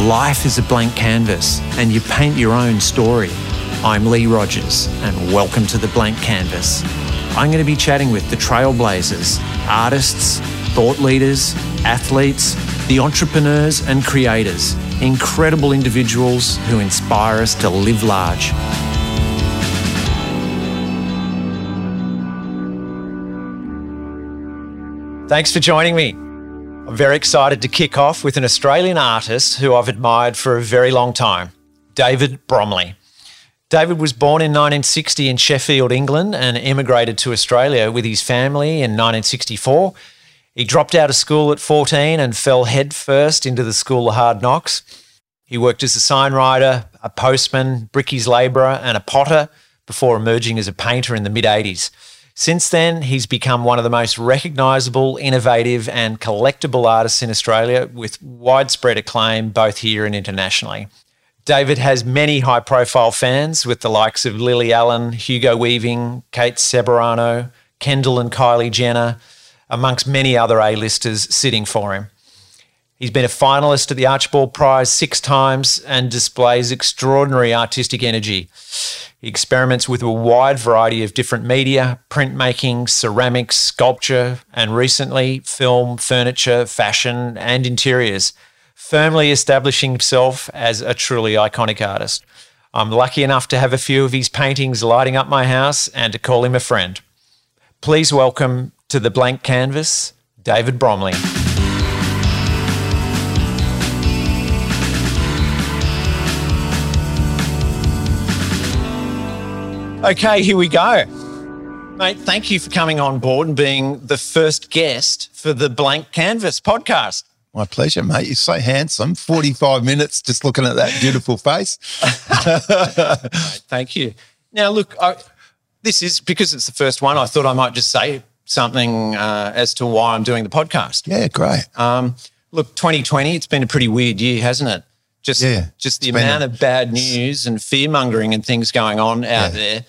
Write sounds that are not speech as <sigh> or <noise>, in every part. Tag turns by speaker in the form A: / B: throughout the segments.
A: Life is a blank canvas, and you paint your own story. I'm Lee Rogers, and welcome to The Blank Canvas. I'm going to be chatting with the trailblazers, artists, thought leaders, athletes, the entrepreneurs and creators, incredible individuals who inspire us to live large. Thanks for joining me. I'm very excited to kick off with an Australian artist who I've admired for a very long time, David Bromley. David was born in 1960 in Sheffield, England, and emigrated to Australia with his family in 1964. He dropped out of school at 14 and fell headfirst into the school of hard knocks. He worked as a sign writer, a postman, brickies labourer, and a potter before emerging as a painter in the mid 80s. Since then, he's become one of the most recognisable, innovative, and collectible artists in Australia with widespread acclaim both here and internationally. David has many high profile fans with the likes of Lily Allen, Hugo Weaving, Kate Ceberano, Kendall and Kylie Jenner, amongst many other A-listers sitting for him. He's been a finalist at the Archibald Prize six times and displays extraordinary artistic energy. He experiments with a wide variety of different media printmaking, ceramics, sculpture, and recently film, furniture, fashion, and interiors, firmly establishing himself as a truly iconic artist. I'm lucky enough to have a few of his paintings lighting up my house and to call him a friend. Please welcome to the blank canvas, David Bromley. Okay, here we go. Mate, thank you for coming on board and being the first guest for the Blank Canvas podcast.
B: My pleasure, mate. You're so handsome. 45 minutes just looking at that beautiful face. <laughs>
A: thank you. Now, look, I, this is because it's the first one, I thought I might just say something uh, as to why I'm doing the podcast.
B: Yeah, great. Um,
A: look, 2020, it's been a pretty weird year, hasn't it? Just, yeah, just the amount a, of bad news and fear mongering and things going on out yeah. there.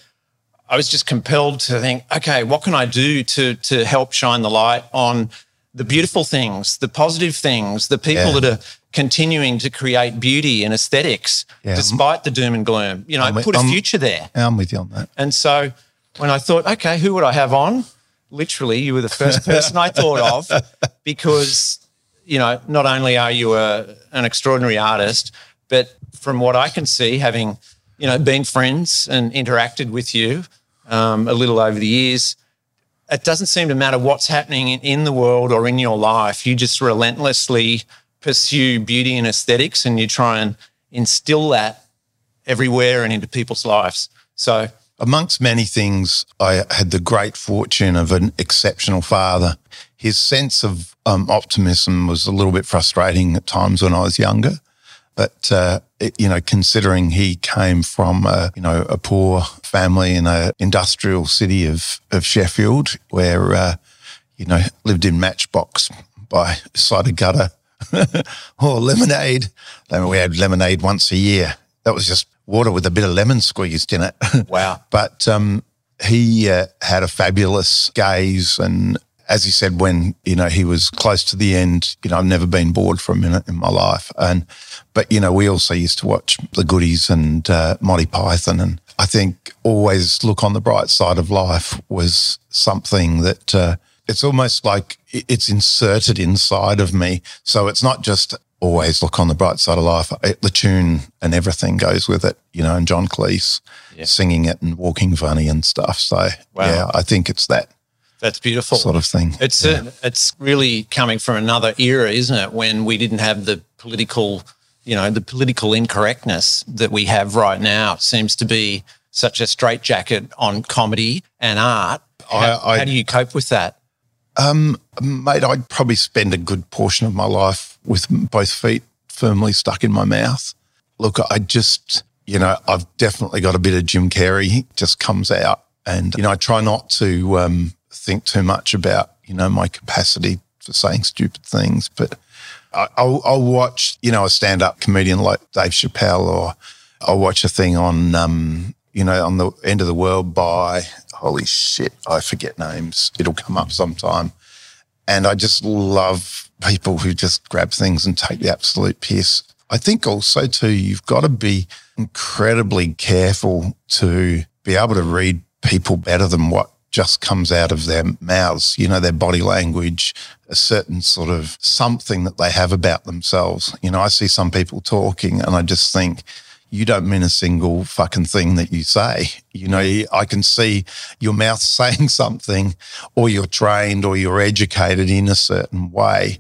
A: I was just compelled to think, okay, what can I do to to help shine the light on the beautiful things, the positive things, the people yeah. that are continuing to create beauty and aesthetics yeah. despite the doom and gloom. You know, I'm, put a future there.
B: I'm with you on that.
A: And so when I thought, okay, who would I have on? Literally, you were the first <laughs> person I thought of because you know, not only are you a, an extraordinary artist, but from what I can see, having, you know, been friends and interacted with you um, a little over the years, it doesn't seem to matter what's happening in, in the world or in your life. You just relentlessly pursue beauty and aesthetics and you try and instill that everywhere and into people's lives. So,
B: amongst many things, I had the great fortune of an exceptional father. His sense of um, optimism was a little bit frustrating at times when I was younger. But uh, it, you know, considering he came from a, you know a poor family in a industrial city of of Sheffield, where uh, you know lived in matchbox by side of gutter <laughs> or lemonade. I mean, we had lemonade once a year. That was just water with a bit of lemon squeezed in it. <laughs>
A: Wow!
B: but um, he uh, had a fabulous gaze and as he said, when you know he was close to the end, you know, I've never been bored for a minute in my life. And but you know, we also used to watch the goodies and uh, Monty Python, and I think always look on the bright side of life was something that uh, it's almost like it's inserted inside of me. So it's not just always look on the bright side of life. It, the tune and everything goes with it, you know, and John Cleese yeah. singing it and walking funny and stuff. So wow. yeah, I think it's that
A: that's beautiful.
B: Sort of thing.
A: It's yeah. a, it's really coming from another era, isn't it? When we didn't have the political, you know, the political incorrectness that we have right now. It seems to be such a straitjacket on comedy and art. How, I, I, how do you cope with that?
B: Um, mate, I'd probably spend a good portion of my life with both feet firmly stuck in my mouth. Look, I just, you know, I've definitely got a bit of Jim Carrey just comes out. And, you know, I try not to um, think too much about, you know, my capacity for saying stupid things. But I, will I'll watch, you know, a stand up comedian like Dave Chappelle, or I'll watch a thing on, um, you know, on the end of the world by, holy shit, I forget names. It'll come up sometime. And I just love people who just grab things and take the absolute piss. I think also too, you've got to be incredibly careful to be able to read people better than what just comes out of their mouths, you know, their body language, a certain sort of something that they have about themselves. You know, I see some people talking and I just think, you don't mean a single fucking thing that you say. You know, I can see your mouth <laughs> saying something, or you're trained or you're educated in a certain way.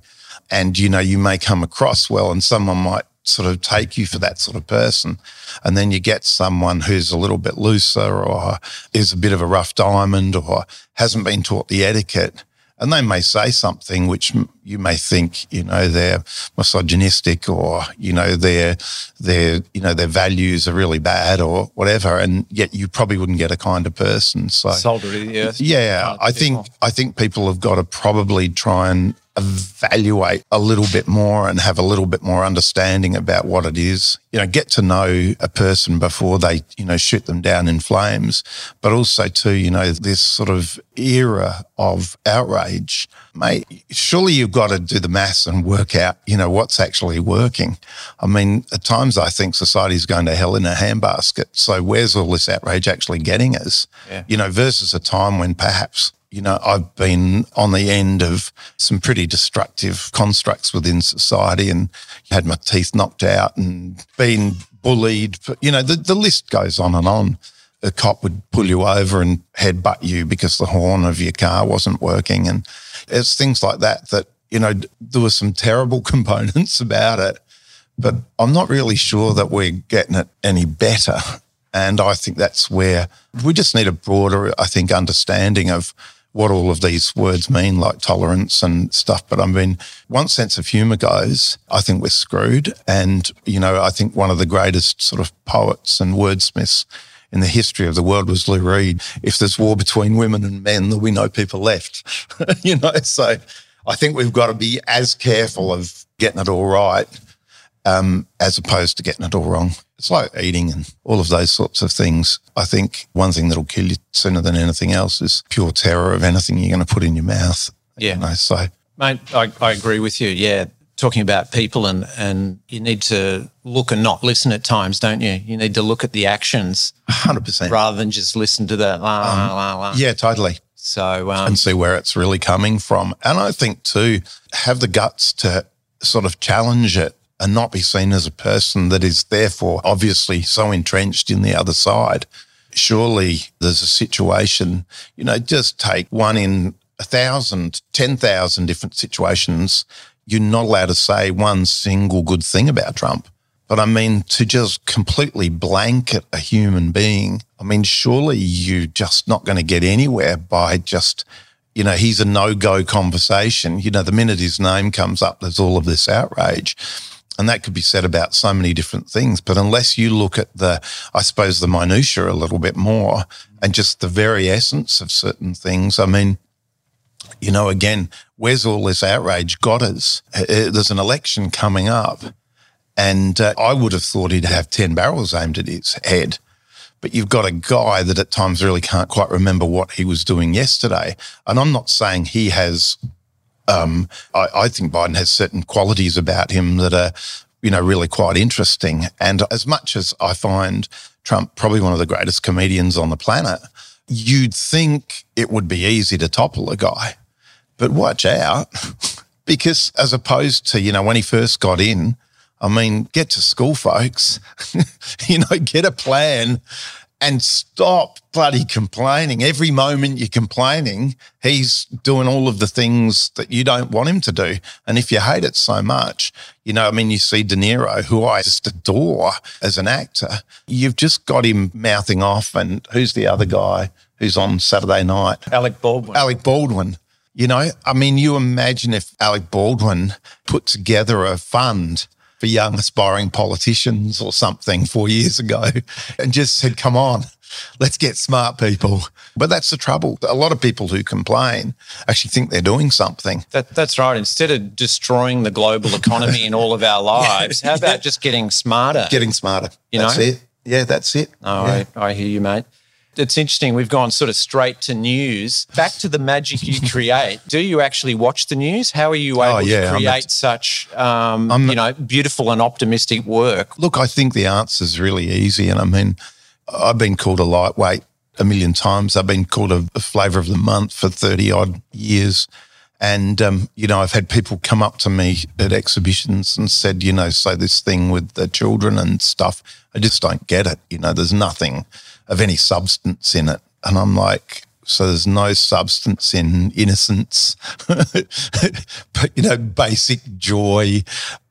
B: And, you know, you may come across well, and someone might sort of take you for that sort of person. And then you get someone who's a little bit looser or is a bit of a rough diamond or hasn't been taught the etiquette and they may say something which you may think, you know, they're misogynistic or, you know, their, their, you know, their values are really bad or whatever. And yet you probably wouldn't get a kind of person. So,
A: yeah.
B: Yeah. I think, I think people have got to probably try and evaluate a little bit more and have a little bit more understanding about what it is. You know, get to know a person before they, you know, shoot them down in flames. But also, too, you know, this sort of era of outrage, mate, surely you've got to do the maths and work out, you know, what's actually working. I mean, at times I think society's going to hell in a handbasket. So where's all this outrage actually getting us? Yeah. You know, versus a time when perhaps you know, I've been on the end of some pretty destructive constructs within society and had my teeth knocked out and been bullied. You know, the, the list goes on and on. A cop would pull you over and headbutt you because the horn of your car wasn't working. And it's things like that that, you know, there were some terrible <laughs> components about it. But I'm not really sure that we're getting it any better. And I think that's where we just need a broader, I think, understanding of what all of these words mean, like tolerance and stuff. But I mean, once sense of humor goes, I think we're screwed. And, you know, I think one of the greatest sort of poets and wordsmiths in the history of the world was Lou Reed. If there's war between women and men, there'll be no people left, <laughs> you know? So I think we've got to be as careful of getting it all right um, as opposed to getting it all wrong. It's like eating and all of those sorts of things. I think one thing that'll kill you sooner than anything else is pure terror of anything you're going to put in your mouth.
A: Yeah.
B: You know, so,
A: mate, I, I agree with you. Yeah. Talking about people and, and you need to look and not listen at times, don't you? You need to look at the actions.
B: 100%.
A: Rather than just listen to the la, um, la, la.
B: Yeah, totally.
A: So, um,
B: and see where it's really coming from. And I think too, have the guts to sort of challenge it and not be seen as a person that is therefore obviously so entrenched in the other side. Surely there's a situation, you know, just take one in a thousand, ten thousand different situations. You're not allowed to say one single good thing about Trump. But I mean, to just completely blanket a human being, I mean, surely you're just not going to get anywhere by just, you know, he's a no go conversation. You know, the minute his name comes up, there's all of this outrage. And that could be said about so many different things. But unless you look at the, I suppose, the minutiae a little bit more and just the very essence of certain things, I mean, you know, again, where's all this outrage got us? Uh, uh, there's an election coming up. And uh, I would have thought he'd have 10 barrels aimed at his head. But you've got a guy that at times really can't quite remember what he was doing yesterday. And I'm not saying he has um, I, I think Biden has certain qualities about him that are, you know, really quite interesting. And as much as I find Trump probably one of the greatest comedians on the planet, you'd think it would be easy to topple a guy. But watch out, <laughs> because as opposed to, you know, when he first got in, I mean, get to school, folks, <laughs> you know, get a plan and stop bloody complaining. Every moment you're complaining, he's doing all of the things that you don't want him to do. And if you hate it so much, you know, I mean, you see De Niro, who I just adore as an actor, you've just got him mouthing off. And who's the other guy who's on Saturday night?
A: Alec Baldwin.
B: Alec Baldwin. You know, I mean, you imagine if Alec Baldwin put together a fund for young aspiring politicians or something four years ago and just said, come on, let's get smart people. But that's the trouble. A lot of people who complain actually think they're doing something.
A: That, that's right. Instead of destroying the global economy in all of our <laughs> lives, how about yeah. just getting smarter?
B: Getting smarter. You that's know? it. Yeah, that's it. Yeah.
A: I, I hear you, mate. It's interesting. We've gone sort of straight to news. Back to the magic you <laughs> create. Do you actually watch the news? How are you able oh, yeah, to create such, um, you know, beautiful and optimistic work?
B: Look, I think the answer is really easy. And I mean, I've been called a lightweight a million times. I've been called a, a flavour of the month for 30 odd years. And, um, you know, I've had people come up to me at exhibitions and said, you know, say this thing with the children and stuff. I just don't get it. You know, there's nothing of any substance in it. And I'm like, so there's no substance in innocence, <laughs> but, you know, basic joy.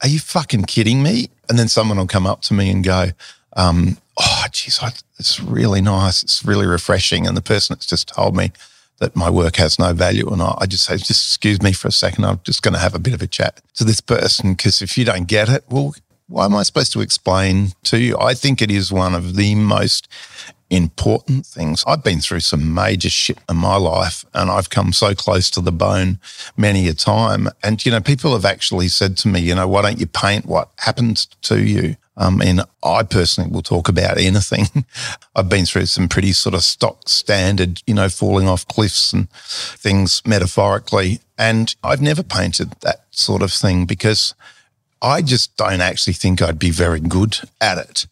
B: Are you fucking kidding me? And then someone will come up to me and go, um, oh, geez, I, it's really nice. It's really refreshing. And the person that's just told me, that my work has no value or not, I just say, just excuse me for a second. I'm just going to have a bit of a chat to this person because if you don't get it, well, why am I supposed to explain to you? I think it is one of the most important things. I've been through some major shit in my life and I've come so close to the bone many a time. And, you know, people have actually said to me, you know, why don't you paint what happened to you? Um, and I personally will talk about anything. <laughs> I've been through some pretty sort of stock standard, you know, falling off cliffs and things metaphorically. And I've never painted that sort of thing because I just don't actually think I'd be very good at it.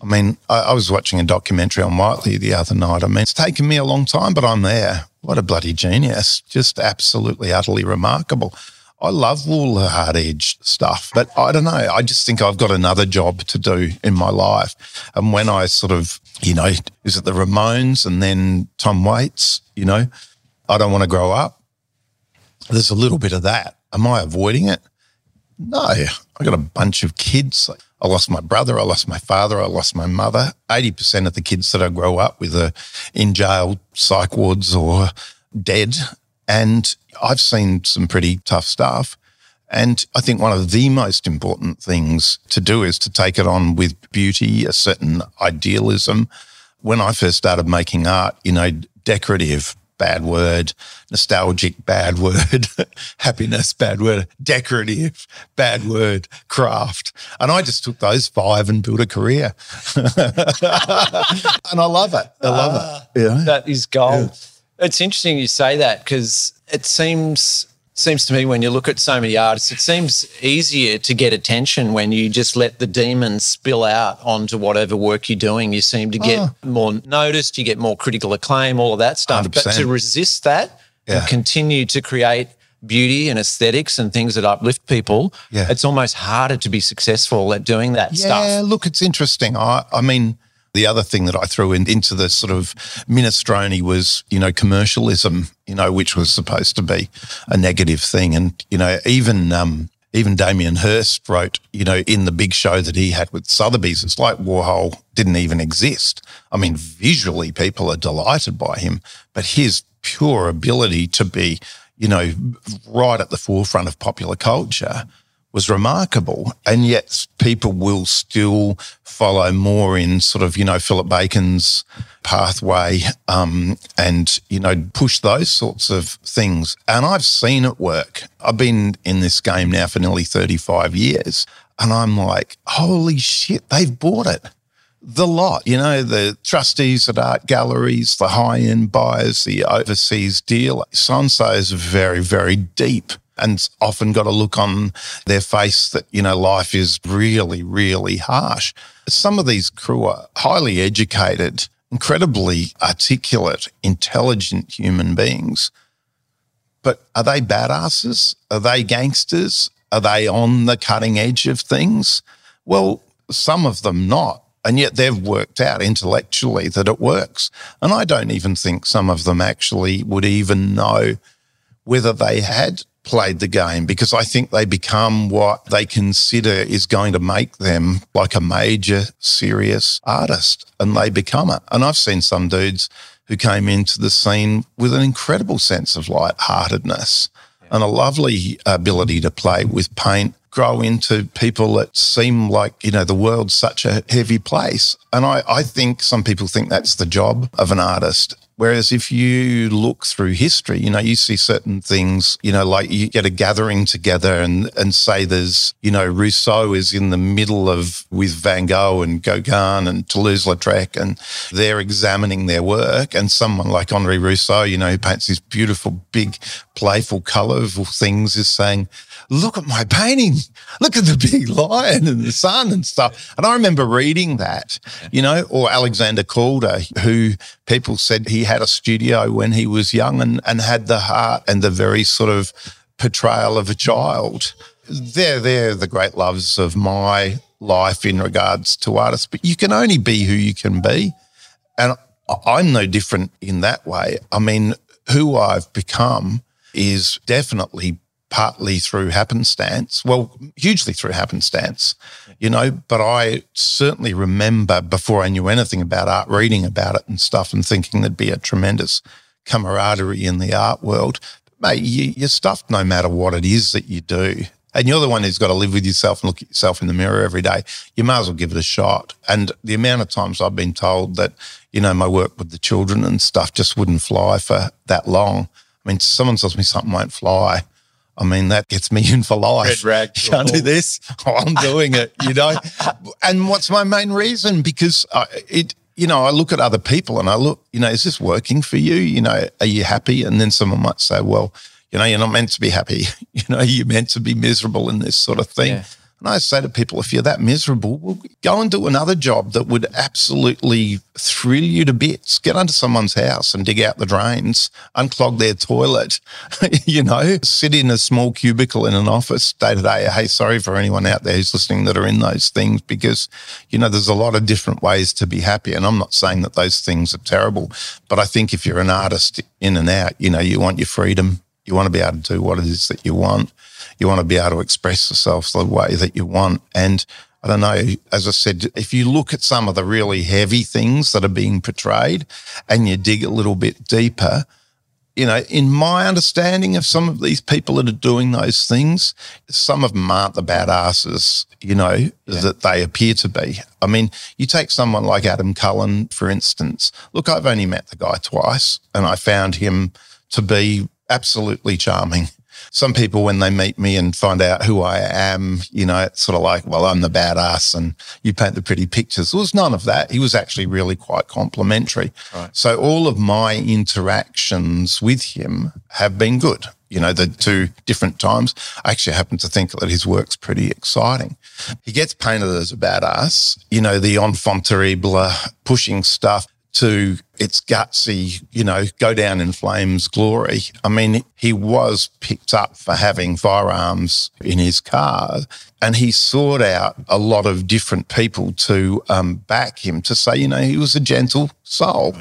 B: I mean, I, I was watching a documentary on Whiteley the other night. I mean, it's taken me a long time, but I'm there. What a bloody genius. Just absolutely, utterly remarkable. I love all the hard edge stuff, but I don't know. I just think I've got another job to do in my life. And when I sort of, you know, is it the Ramones and then Tom Waits, you know, I don't want to grow up. There's a little bit of that. Am I avoiding it? No, I got a bunch of kids. I lost my brother, I lost my father, I lost my mother. 80% of the kids that I grow up with are in jail, psych wards, or dead. And I've seen some pretty tough stuff. And I think one of the most important things to do is to take it on with beauty, a certain idealism. When I first started making art, you know, decorative, bad word, nostalgic, bad word, <laughs> happiness, bad word, decorative, bad word, craft. And I just took those five and built a career. <laughs> and I love it. I love uh, it. Ah,
A: yeah. That is gold. Yeah. It's interesting you say that because it seems seems to me when you look at so many artists, it seems easier to get attention when you just let the demons spill out onto whatever work you're doing. You seem to get oh. more noticed, you get more critical acclaim, all of that stuff. 100%. But to resist that yeah. and continue to create beauty and aesthetics and things that uplift people, yeah. it's almost harder to be successful at doing that
B: yeah,
A: stuff.
B: Yeah, look, it's interesting. I, I mean, the other thing that I threw in, into the sort of minestrone was, you know, commercialism, you know, which was supposed to be a negative thing. And, you know, even, um, even Damien Hirst wrote, you know, in the big show that he had with Sotheby's, it's like Warhol didn't even exist. I mean, visually, people are delighted by him, but his pure ability to be, you know, right at the forefront of popular culture was remarkable. And yet people will still follow more in sort of, you know, Philip Bacon's pathway um, and, you know, push those sorts of things. And I've seen it work. I've been in this game now for nearly 35 years. And I'm like, holy shit, they've bought it. The lot, you know, the trustees at art galleries, the high end buyers, the overseas deal. So and so is very, very deep and often got a look on their face that, you know, life is really, really harsh. Some of these crew are highly educated, incredibly articulate, intelligent human beings. But are they badasses? Are they gangsters? Are they on the cutting edge of things? Well, some of them not. And yet they've worked out intellectually that it works. And I don't even think some of them actually would even know whether they had played the game because I think they become what they consider is going to make them like a major serious artist and they become it. And I've seen some dudes who came into the scene with an incredible sense of lightheartedness yeah. and a lovely ability to play with paint grow into people that seem like, you know, the world's such a heavy place. And I, I think some people think that's the job of an artist Whereas if you look through history, you know, you see certain things, you know, like you get a gathering together and, and say there's, you know, Rousseau is in the middle of with Van Gogh and Gauguin and Toulouse-Lautrec and they're examining their work. And someone like Henri Rousseau, you know, who paints these beautiful, big, playful, colourful things is saying, look at my painting. Look at the big <laughs> lion and the sun and stuff. And I remember reading that, you know, or Alexander Calder, who people said he had a studio when he was young and, and had the heart and the very sort of portrayal of a child. They're, they're the great loves of my life in regards to artists, but you can only be who you can be. And I'm no different in that way. I mean, who I've become is definitely partly through happenstance, well, hugely through happenstance, you know. But I certainly remember before I knew anything about art, reading about it and stuff and thinking there'd be a tremendous camaraderie in the art world. Mate, you, you're stuffed no matter what it is that you do. And you're the one who's got to live with yourself and look at yourself in the mirror every day. You might as well give it a shot. And the amount of times I've been told that, you know, my work with the children and stuff just wouldn't fly for that long. I mean, someone tells me something won't fly. I mean, that gets me <laughs> in for life.
A: Red rag.
B: Can't do this. Oh, <laughs> I'm doing it, you know. and what's my main reason? Because I, it, you know, I look at other people and I look, you know, is this working for you? You know, are you happy? And then someone might say, well, you know, you're not meant to be happy. <laughs> You know, you're meant to be miserable in this sort of thing. Yeah. And I say to people, if you're that miserable, well, go and do another job that would absolutely thrill you to bits. Get under someone's house and dig out the drains, unclog their toilet, <laughs> you know, sit in a small cubicle in an office day to day. Hey, sorry for anyone out there who's listening that are in those things because, you know, there's a lot of different ways to be happy. And I'm not saying that those things are terrible, but I think if you're an artist in and out, you know, you want your freedom. You want to be able to do what it is that you want you want to be able to express yourself the way that you want. And I don't know, as I said, if you look at some of the really heavy things that are being portrayed and you dig a little bit deeper, you know, in my understanding of some of these people that are doing those things, some of them aren't the badasses, you know, yeah. that they appear to be. I mean, you take someone like Adam Cullen, for instance. Look, I've only met the guy twice and I found him to be absolutely charming some people, when they meet me and find out who I am, you know, it's sort of like, well, I'm the badass and you paint the pretty pictures. There was none of that. He was actually really quite complimentary. Right. So all of my interactions with him have been good. You know, the two different times. I actually happen to think that his work's pretty exciting. He gets painted as a badass, you know, the enfant terrible pushing stuff to its gutsy, you know, go down in flames glory. I mean, he was picked up for having firearms in his car and he sought out a lot of different people to um, back him to say, you know, he was a gentle soul.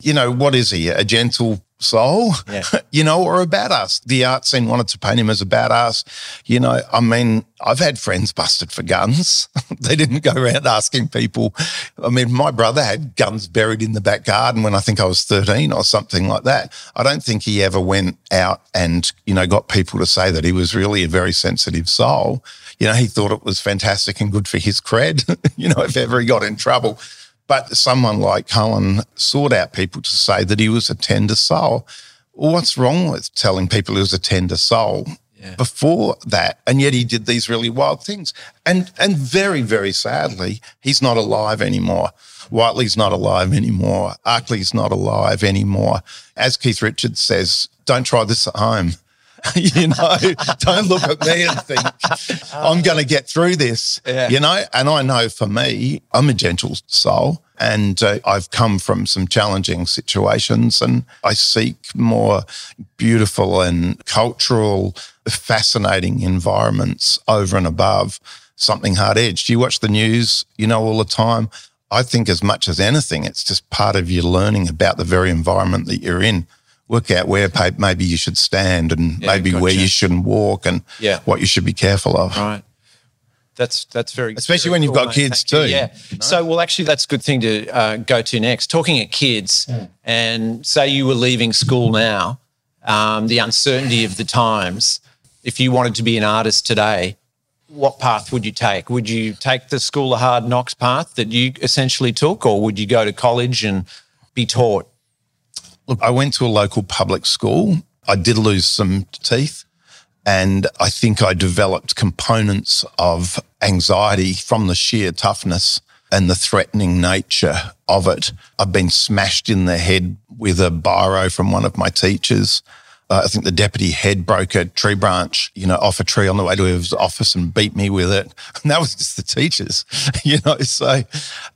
B: You know, what is he? A gentle soul, yeah. <laughs> you know, or a badass. The art scene wanted to paint him as a badass. You know, I mean, I've had friends busted for guns. <laughs> they didn't go around asking people. I mean, my brother had guns buried in the back garden when I think I was 13 or something like that. I don't think he ever went out and, you know, got people to say that he was really a very sensitive soul. You know, he thought it was fantastic and good for his cred, <laughs> you know, if ever he got in trouble. But someone like Cullen sought out people to say that he was a tender soul. Well, what's wrong with telling people he was a tender soul? Yeah. Before that, and yet he did these really wild things, and and very very sadly, he's not alive anymore. Whiteley's not alive anymore. Arkley's not alive anymore. As Keith Richards says, don't try this at home. <laughs> you know, don't look at me and think I'm going to get through this, yeah. you know. And I know for me, I'm a gentle soul and uh, I've come from some challenging situations and I seek more beautiful and cultural, fascinating environments over and above something hard edged. You watch the news, you know, all the time. I think as much as anything, it's just part of your learning about the very environment that you're in work out where maybe you should stand and yeah, maybe gotcha. where you shouldn't walk and yeah. what you should be careful of.
A: Right. That's that's very
B: especially
A: very
B: when you've cool, got mate. kids Thank too.
A: You. Yeah. You know? So well, actually, that's a good thing to uh, go to next. Talking at kids, mm. and say you were leaving school now, um, the uncertainty of the times. If you wanted to be an artist today, what path would you take? Would you take the school of hard knocks path that you essentially took, or would you go to college and be taught?
B: Look, I went to a local public school. I did lose some teeth. And I think I developed components of anxiety from the sheer toughness and the threatening nature of it. I've been smashed in the head with a biro from one of my teachers. Uh, I think the deputy head broke a tree branch, you know, off a tree on the way to his office and beat me with it. And <laughs> that was just the teachers, <laughs> you know. So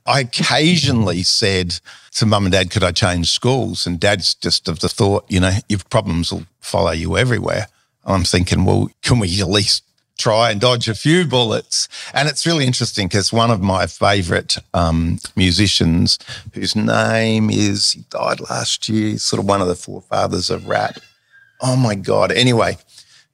B: I occasionally said to mum and dad, could I change schools? And dad's just of the thought, you know, your problems will follow you everywhere. And I'm thinking, well, can we at least try and dodge a few bullets? And it's really interesting because one of my favorite um, musicians, whose name is, he died last year, sort of one of the forefathers of rap. Oh my God. Anyway,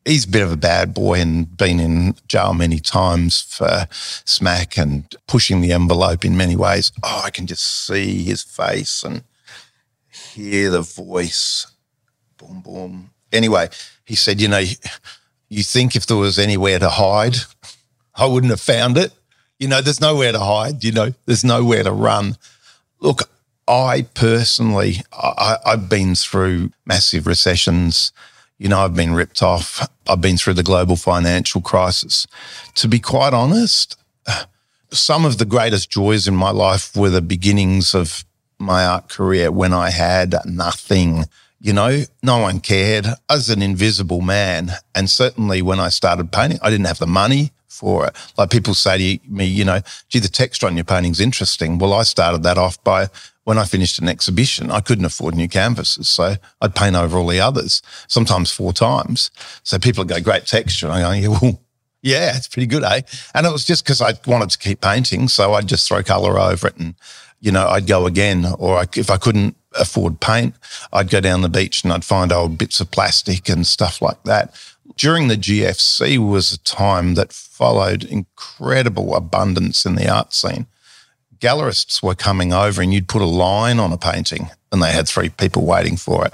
B: he's a bit of a bad boy and been in jail many times for smack and pushing the envelope in many ways. Oh, I can just see his face and hear the voice. Boom, boom. Anyway, he said, you know, you think if there was anywhere to hide, I wouldn't have found it. You know, there's nowhere to hide, you know, there's nowhere to run. Look, I personally, I, have been through massive recessions. You know, I've been ripped off. I've been through the global financial crisis. To be quite honest, some of the greatest joys in my life were the beginnings of my art career when I had nothing you know, no one cared. I was an invisible man. And certainly when I started painting, I didn't have the money for it. Like people say to me, you know, gee, the texture on your painting's interesting. Well, I started that off by when I finished an exhibition, I couldn't afford new canvases. So I'd paint over all the others, sometimes four times. So people go, great texture. And I go, yeah, well, <laughs> yeah, it's pretty good, eh? And it was just because I wanted to keep painting. So I'd just throw color over it and, you know, I'd go again. Or I, if I couldn't afford paint, I'd go down the beach and I'd find old bits of plastic and stuff like that. During the GFC was a time that followed incredible abundance in the art scene. Gallerists were coming over and you'd put a line on a painting and they had three people waiting for it.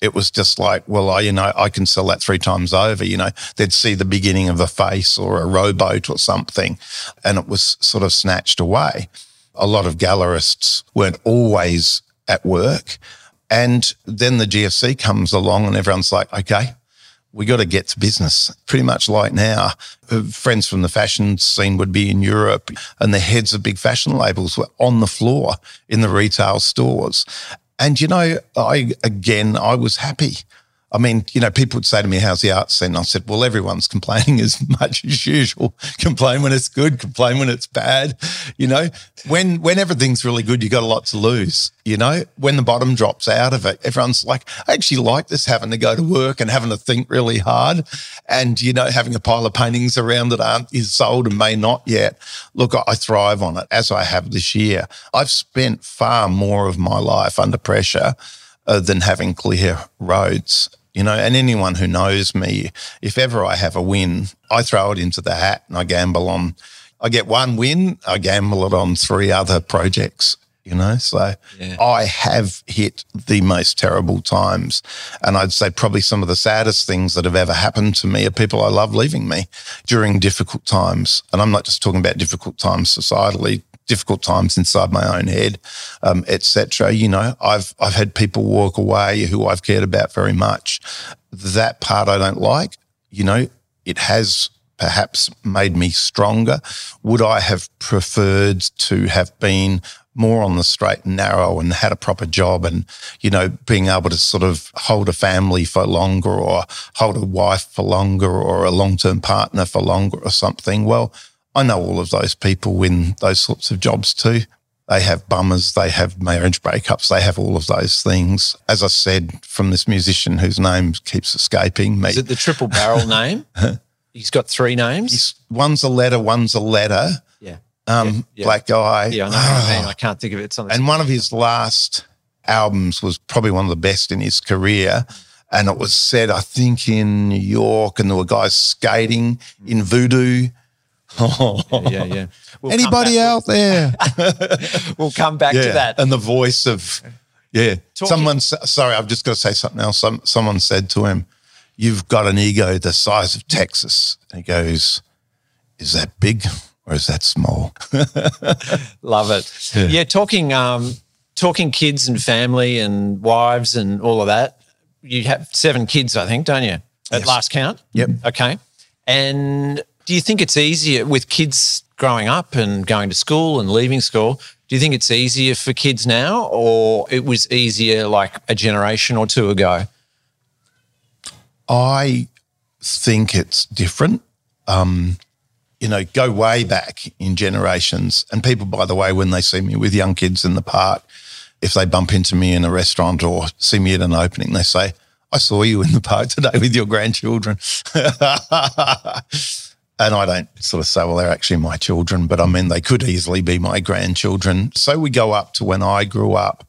B: It was just like, well, I, you know, I can sell that three times over. You know, they'd see the beginning of a face or a rowboat or something, and it was sort of snatched away. A lot of gallerists weren't always at work. And then the GFC comes along and everyone's like, okay, we got to get to business pretty much like now. Uh, friends from the fashion scene would be in Europe and the heads of big fashion labels were on the floor in the retail stores. And, you know, I, again, I was happy. I mean, you know, people would say to me, how's the art scene? I said, well, everyone's <laughs> complaining as much as usual. complain when it's good, complain when it's bad. You know, when, when everything's really good, you got a lot to lose. You know, when the bottom drops out of it, everyone's like, I actually like this having to go to work and having to think really hard and, you know, having a pile of paintings around that aren't is sold and may not yet. Look, I thrive on it as I have this year. I've spent far more of my life under pressure uh, than having clear roads. You know, and anyone who knows me, if ever I have a win, I throw it into the hat and I gamble on. I get one win, I gamble it on three other projects you know so yeah. i have hit the most terrible times and i'd say probably some of the saddest things that have ever happened to me are people i love leaving me during difficult times and i'm not just talking about difficult times societally difficult times inside my own head, um, etc. You know, I've I've had people walk away who I've cared about very much. That part I don't like. You know, it has perhaps made me stronger. Would I have preferred to have been more on the straight and narrow and had a proper job and, you know, being able to sort of hold a family for longer or hold a wife for longer or a long term partner for longer or something? Well, I know all of those people in those sorts of jobs too. They have bummers, they have marriage breakups, they have all of those things. As I said, from this musician whose name keeps escaping me.
A: Is it the triple barrel <laughs> name? He's got three names. He's,
B: one's a letter, one's a letter.
A: Yeah.
B: Um, yeah, yeah. Black guy.
A: Yeah, I know. I, mean. I can't think of it.
B: And one of his last albums was probably one of the best in his career. And it was said, I think, in New York, and there were guys skating in voodoo
A: Oh. Yeah, yeah. yeah. <laughs>
B: We'll Anybody out there? <laughs>
A: we'll come back yeah. to that.
B: And the voice of, yeah. Talking. Someone, sorry, I've just got to say something else. Some, someone said to him, You've got an ego the size of Texas. And he goes, Is that big or is that small? <laughs>
A: Love it. Yeah, yeah talking um, talking kids and family and wives and all of that. You have seven kids, I think, don't you? At
B: Yes.
A: last count.
B: Yep.
A: Okay. And do you think it's easier with kids growing up and going to school and leaving school? Do you think it's easier for kids now or it was easier like a generation or two ago?
B: I think it's different. Um, you know, go way back in generations. And people, by the way, when they see me with young kids in the park, if they bump into me in a restaurant or see me at an opening, they say, I saw you in the park today with your grandchildren. <laughs> and I don't sort of say, well, they're actually my children, but I mean, they could easily be my grandchildren. So we go up to when I grew up.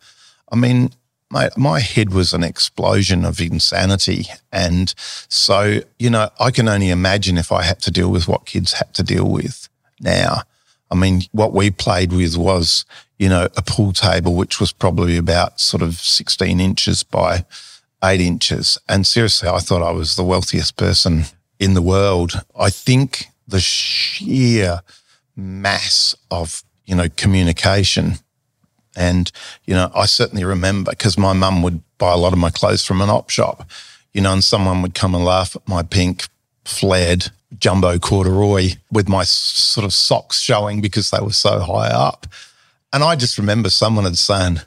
B: I mean, my, my head was an explosion of insanity. And so, you know, I can only imagine if I had to deal with what kids had to deal with now. I mean, what we played with was, you know, a pool table, which was probably about sort of 16 inches by eight inches. And seriously, I thought I was the wealthiest person in the world. I think the sheer mass of, you know, communication and, you know, I certainly remember because my mum would buy a lot of my clothes from an op shop, you know, and someone would come and laugh at my pink flared jumbo corduroy with my sort of socks showing because they were so high up. And I just remember someone had saying,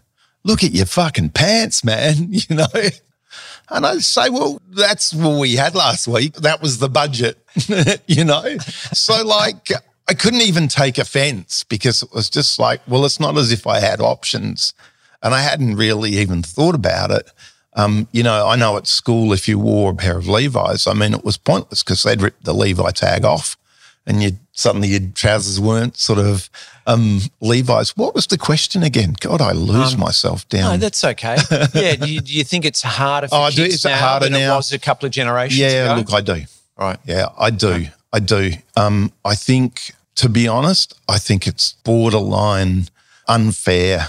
B: look at your fucking pants, man, <laughs> you know? And I'd say, well, that's what we had last week. That was the budget, <laughs> you know? So, like, I couldn't even take offense because it was just like, well, it's not as if I had options. And I hadn't really even thought about it. Um, you know, I know at school, if you wore a pair of Levi's, I mean, it was pointless because they'd rip the Levi tag off and you suddenly your trousers weren't sort of um, Levi's. What was the question again? God, I lose myself down.
A: No, that's okay. <laughs> yeah. Do you, do you think it's harder for
B: Oh, I do. Is it
A: now
B: harder
A: than it was a couple of generations ago?
B: yeah,
A: ago?
B: look, I do.
A: right.
B: Yeah, I do. I do. Um, I think, to be honest, I think it's borderline unfair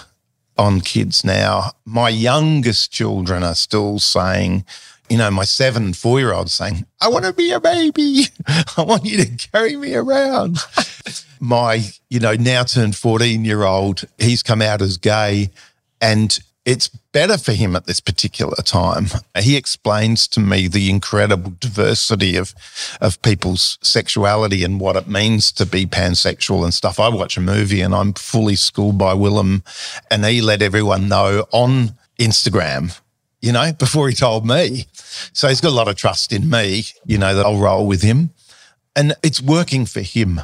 B: on kids now. My youngest children are still saying, you know, my seven and four year old saying, I want to be a baby. <laughs> I want you to carry me around. <laughs> my, you know, now turned 14 year old, he's come out as gay and it's better for him at this particular time. He explains to me the incredible diversity of of people's sexuality and what it means to be pansexual and stuff. I watch a movie and I'm fully schooled by Willem, and he let everyone know on Instagram, you know, before he told me. So he's got a lot of trust in me, you know, that I'll roll with him. And it's working for him.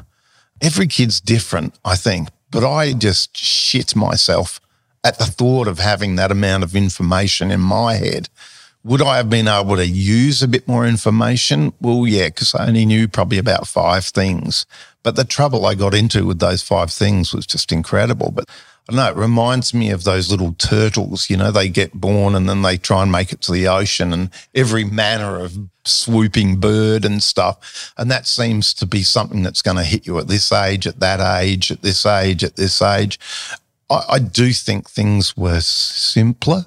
B: Every kid's different, I think, but I just shit myself at the thought of having that amount of information in my head. Would I have been able to use a bit more information? Well, yeah, because I only knew probably about five things. But the trouble I got into with those five things was just incredible. But I don't know, it reminds me of those little turtles. You know, they get born and then they try and make it to the ocean and every manner of swooping bird and stuff. And that seems to be something that's going to hit you at this age, at that age, at this age, at this age. I, I do think things were simpler.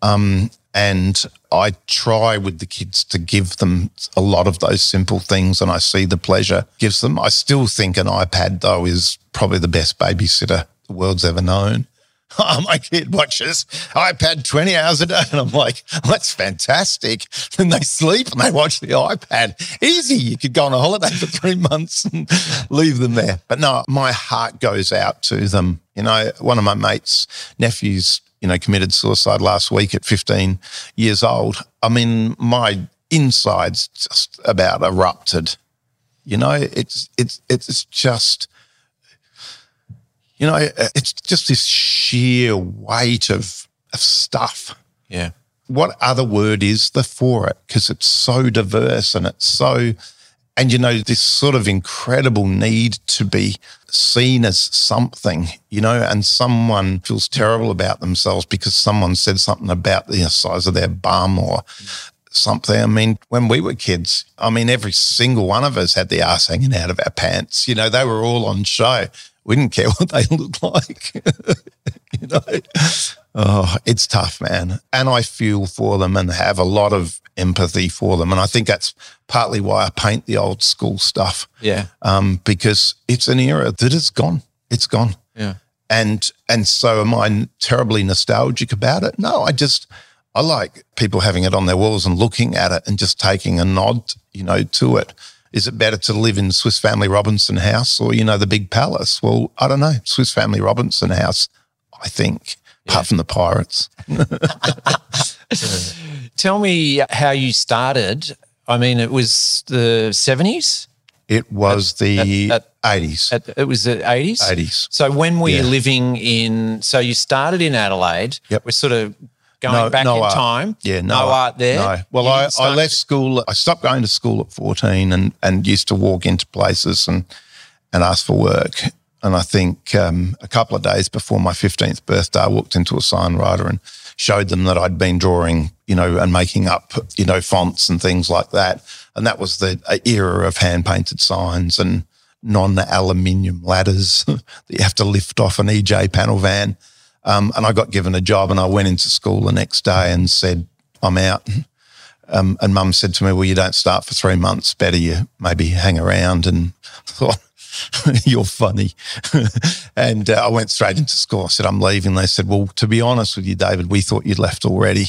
B: Um, and I try with the kids to give them a lot of those simple things, and I see the pleasure gives them. I still think an iPad, though, is probably the best babysitter the world's ever known. <laughs> Oh, my kid watches iPad 20 hours a day, and I'm like, that's fantastic. Then they sleep and they watch the iPad. Easy. You could go on a holiday <laughs> for three months and leave them there. But no, my heart goes out to them. You know, one of my mates' nephews, you know, committed suicide last week at 15 years old. I mean, my insides just about erupted. You know, it's it's it's just you know, it's just this sheer weight of, of stuff.
A: Yeah.
B: What other word is there for it? Because it's so diverse and it's so, and you know, this sort of incredible need to be seen as something, you know, and someone feels terrible about themselves because someone said something about the size of their bum or something. I mean, when we were kids, I mean, every single one of us had the ass hanging out of our pants. You know, they were all on show. We didn't care <laughs> what they looked like. <laughs> you know, oh, it's tough, man. And I feel for them and have a lot of empathy for them. And I think that's partly why I paint the old school stuff
A: Yeah.
B: um, because it's an era that is gone. It's gone.
A: Yeah.
B: And and so am I terribly nostalgic about it? No, I just I like people having it on their walls and looking at it and just taking a nod, you know, to it. Is it better to live in Swiss Family Robinson House or, you know, the big palace? Well, I don't know. Swiss Family Robinson House, I think, yeah. apart from the pirates. <laughs>
A: Tell me how you started. I mean, it was the 70s?
B: It was at, the at, at, 80s.
A: it was the 80s?
B: 80s.
A: So when we were yeah. you living in, so you started in Adelaide.
B: Yep.
A: We're sort of going no, back no in
B: art.
A: time.
B: Yeah,
A: no, no art there.
B: No. Well, I, I left school. I stopped going to school at 14 and, and used to walk into places and, and ask for work. And I think um, a couple of days before my 15th birthday, I walked into a signwriter and showed them that I'd been drawing, you know, and making up, you know, fonts and things like that. And that was the uh, era of hand painted signs and non aluminium ladders <laughs> that you have to lift off an EJ panel van. Um, and I got given a job and I went into school the next day and said, I'm out. Um, and mum said to me, Well, you don't start for three months. Better you maybe hang around. And thought, <laughs> You're funny. <laughs> and uh, I went straight into school. I said, I'm leaving. They said, Well, to be honest with you, David, we thought you'd left already.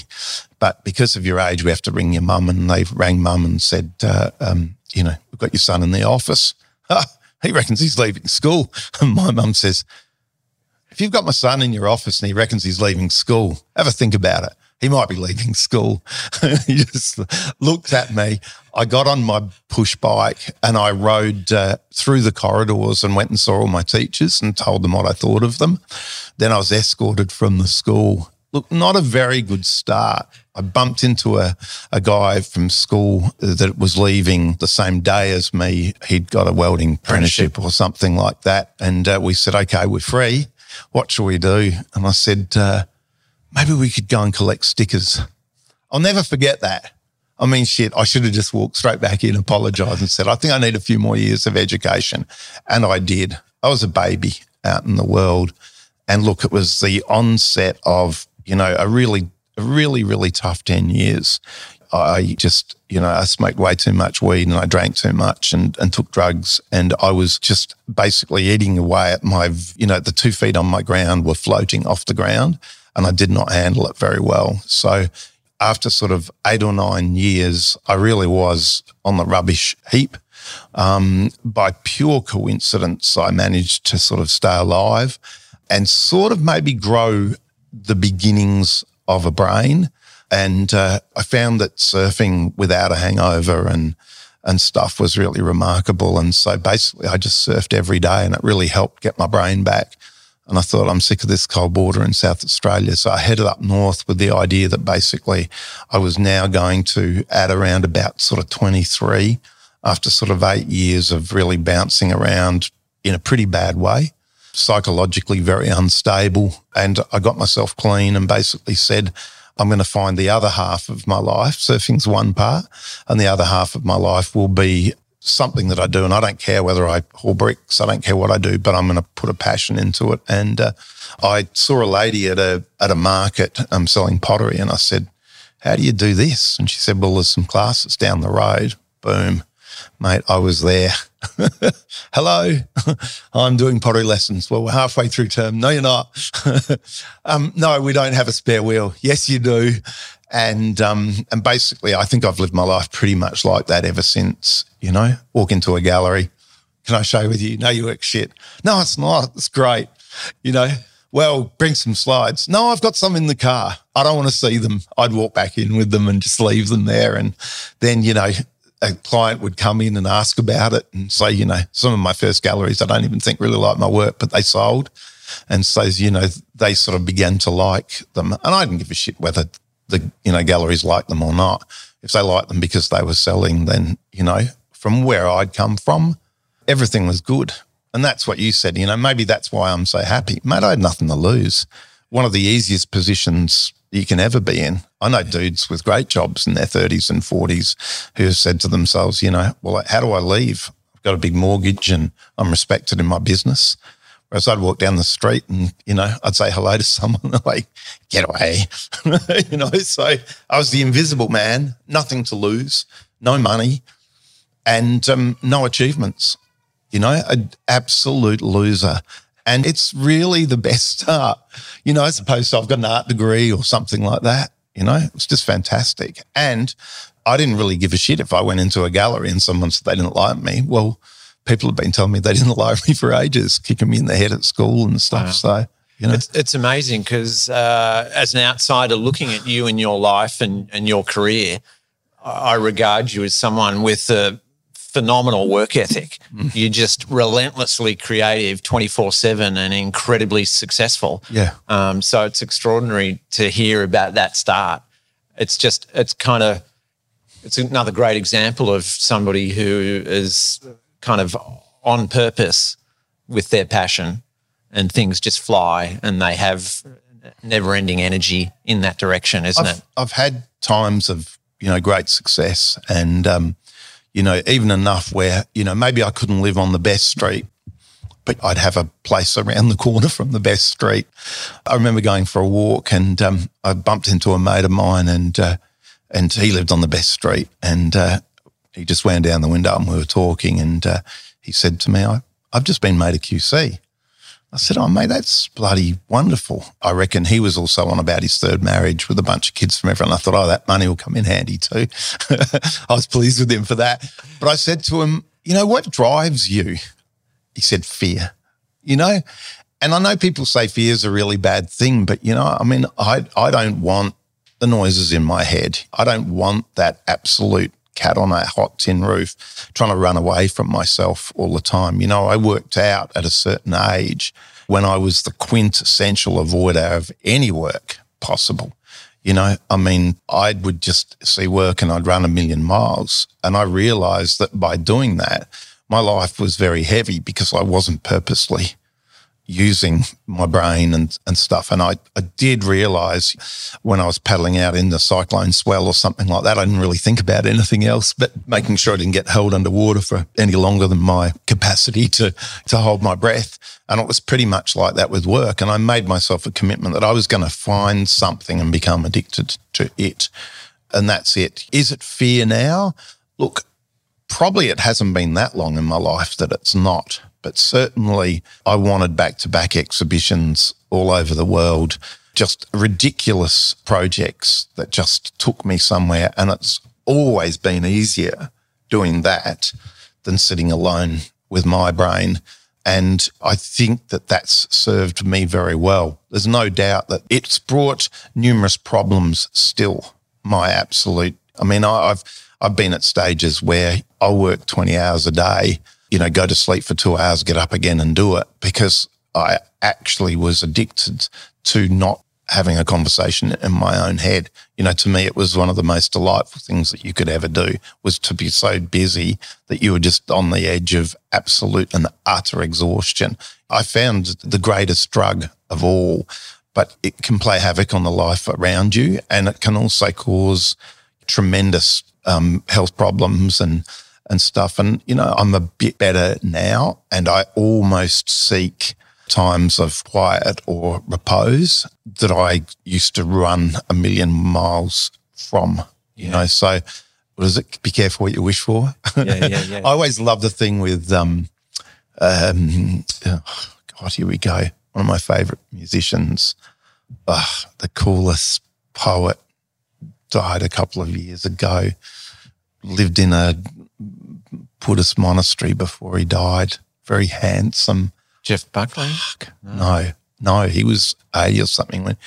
B: But because of your age, we have to ring your mum. And they rang mum and said, uh, um, You know, we've got your son in the office. <laughs> he reckons he's leaving school. And my mum says, if you've got my son in your office and he reckons he's leaving school, have a think about it. He might be leaving school. <laughs> he just looked at me. I got on my push bike and I rode uh, through the corridors and went and saw all my teachers and told them what I thought of them. Then I was escorted from the school. Look, not a very good start. I bumped into a, a guy from school that was leaving the same day as me. He'd got a welding apprenticeship or something like that. And uh, we said, okay, we're free what shall we do? And I said, uh, maybe we could go and collect stickers. I'll never forget that. I mean, shit, I should have just walked straight back in, apologized, and said, I think I need a few more years of education. And I did. I was a baby out in the world. And look, it was the onset of, you know, a really, really, really tough 10 years. I just, you know, I smoked way too much weed and I drank too much and, and took drugs. And I was just basically eating away at my, you know, the two feet on my ground were floating off the ground and I did not handle it very well. So after sort of eight or nine years, I really was on the rubbish heap. Um, by pure coincidence, I managed to sort of stay alive and sort of maybe grow the beginnings of a brain. And uh, I found that surfing without a hangover and and stuff was really remarkable. And so basically, I just surfed every day, and it really helped get my brain back. And I thought, I'm sick of this cold water in South Australia. So I headed up north with the idea that basically I was now going to, at around about sort of 23, after sort of eight years of really bouncing around in a pretty bad way, psychologically very unstable. And I got myself clean and basically said, I'm going to find the other half of my life. Surfing's one part, and the other half of my life will be something that I do. And I don't care whether I haul bricks, I don't care what I do, but I'm going to put a passion into it. And uh, I saw a lady at a at a market um, selling pottery, and I said, "How do you do this?" And she said, "Well, there's some classes down the road." Boom, mate, I was there. <laughs> Hello, <laughs> I'm doing pottery lessons. Well, we're halfway through term. No, you're not. <laughs> um, no, we don't have a spare wheel. Yes, you do. And um, and basically, I think I've lived my life pretty much like that ever since. You know, walk into a gallery. Can I show with you? No, you work shit. No, it's not. It's great. You know, well, bring some slides. No, I've got some in the car. I don't want to see them. I'd walk back in with them and just leave them there. And then, you know, a client would come in and ask about it and say, you know, some of my first galleries, I don't even think really like my work, but they sold. And so, you know, they sort of began to like them. And I didn't give a shit whether the, you know, galleries liked them or not. If they liked them because they were selling, then, you know, from where I'd come from, everything was good. And that's what you said, you know, maybe that's why I'm so happy. Mate, I had nothing to lose. One of the easiest positions you can ever be in. I know dudes with great jobs in their 30s and 40s who have said to themselves, you know, well, how do I leave? I've got a big mortgage and I'm respected in my business. Whereas I'd walk down the street and, you know, I'd say hello to <laughs> someone like, get away. <laughs> you know, so I was the invisible man, nothing to lose, no money and um, no achievements. You know, an absolute loser. And it's really the best start. You know, as opposed to I've got an art degree or something like that. You know, it's just fantastic. And I didn't really give a shit if I went into a gallery and someone said they didn't like me. Well, people have been telling me they <laughs> didn't like me for ages, kicking me in the head at school and stuff. Wow. So, you know.
A: It's, it's amazing because uh, as an outsider looking at you and your life and, and your career, I regard you as someone with a phenomenal work ethic. Mm. You're just relentlessly creative 24 7 and incredibly successful.
B: Yeah.
A: Um, so it's extraordinary to hear about that start. It's just, it's kind of, it's another great example of somebody who is kind of on purpose with their passion and things just fly and they have never ending energy in that direction, isn't
B: I've,
A: it?
B: I've had times of, you know, great success and, um, you know, even enough where, you know, maybe I couldn't live on the best street, but I'd have a place around the corner from the best street. I remember going for a walk and um, I bumped into a mate of mine and uh, and he lived on the best street and uh, he just wound down the window and we were talking and uh, he said to me, I, I've just been made a QC. I said, Oh, mate, that's bloody wonderful. I reckon he was also on about his third marriage with a bunch of kids from everyone. I thought, Oh, that money will come in handy too. <laughs> I was pleased with him for that. But I said to him, You know, what drives you? He said, Fear, you know? And I know people say fear is a really bad thing, but, you know, I mean, I, I don't want the noises in my head. I don't want that absolute cat on a hot tin roof trying to run away from myself all the time. You know, I worked out at a certain age when I was the quintessential avoider of any work possible. You know, I mean, I would just see work and I'd run a million miles. And I realized that by doing that, my life was very heavy because I wasn't purposely using my brain and, and stuff. And I, I did realize when I was paddling out in the cyclone swell or something like that, I didn't really think about anything else, but making sure I didn't get held underwater for any longer than my capacity to, to hold my breath. And it was pretty much like that with work. And I made myself a commitment that I was going to find something and become addicted to it. And that's it. Is it fear now? Look, probably it hasn't been that long in my life that it's not but certainly I wanted back to back exhibitions all over the world, just ridiculous projects that just took me somewhere. And it's always been easier doing that than sitting alone with my brain. And I think that that's served me very well. There's no doubt that it's brought numerous problems still. My absolute, I mean, I've, I've been at stages where I work 20 hours a day you know, go to sleep for two hours, get up again and do it because I actually was addicted to not having a conversation in my own head. You know, to me, it was one of the most delightful things that you could ever do was to be so busy that you were just on the edge of absolute and utter exhaustion. I found the greatest drug of all, but it can play havoc on the life around you and it can also cause tremendous um, health problems and and stuff. And, you know, I'm a bit better now and I almost seek times of quiet or repose that I used to run a million miles from, yeah. you know. So, what is it? Be careful what you wish for. <laughs> Yeah, yeah, yeah. I always love the thing with, um, um, oh God, here we go. One of my favorite musicians, oh, the coolest poet, died a couple of years ago. Lived in a Buddhist monastery before he died. Very handsome.
A: Jeff Buckley?
B: No. no, no, he was 80 or something. When,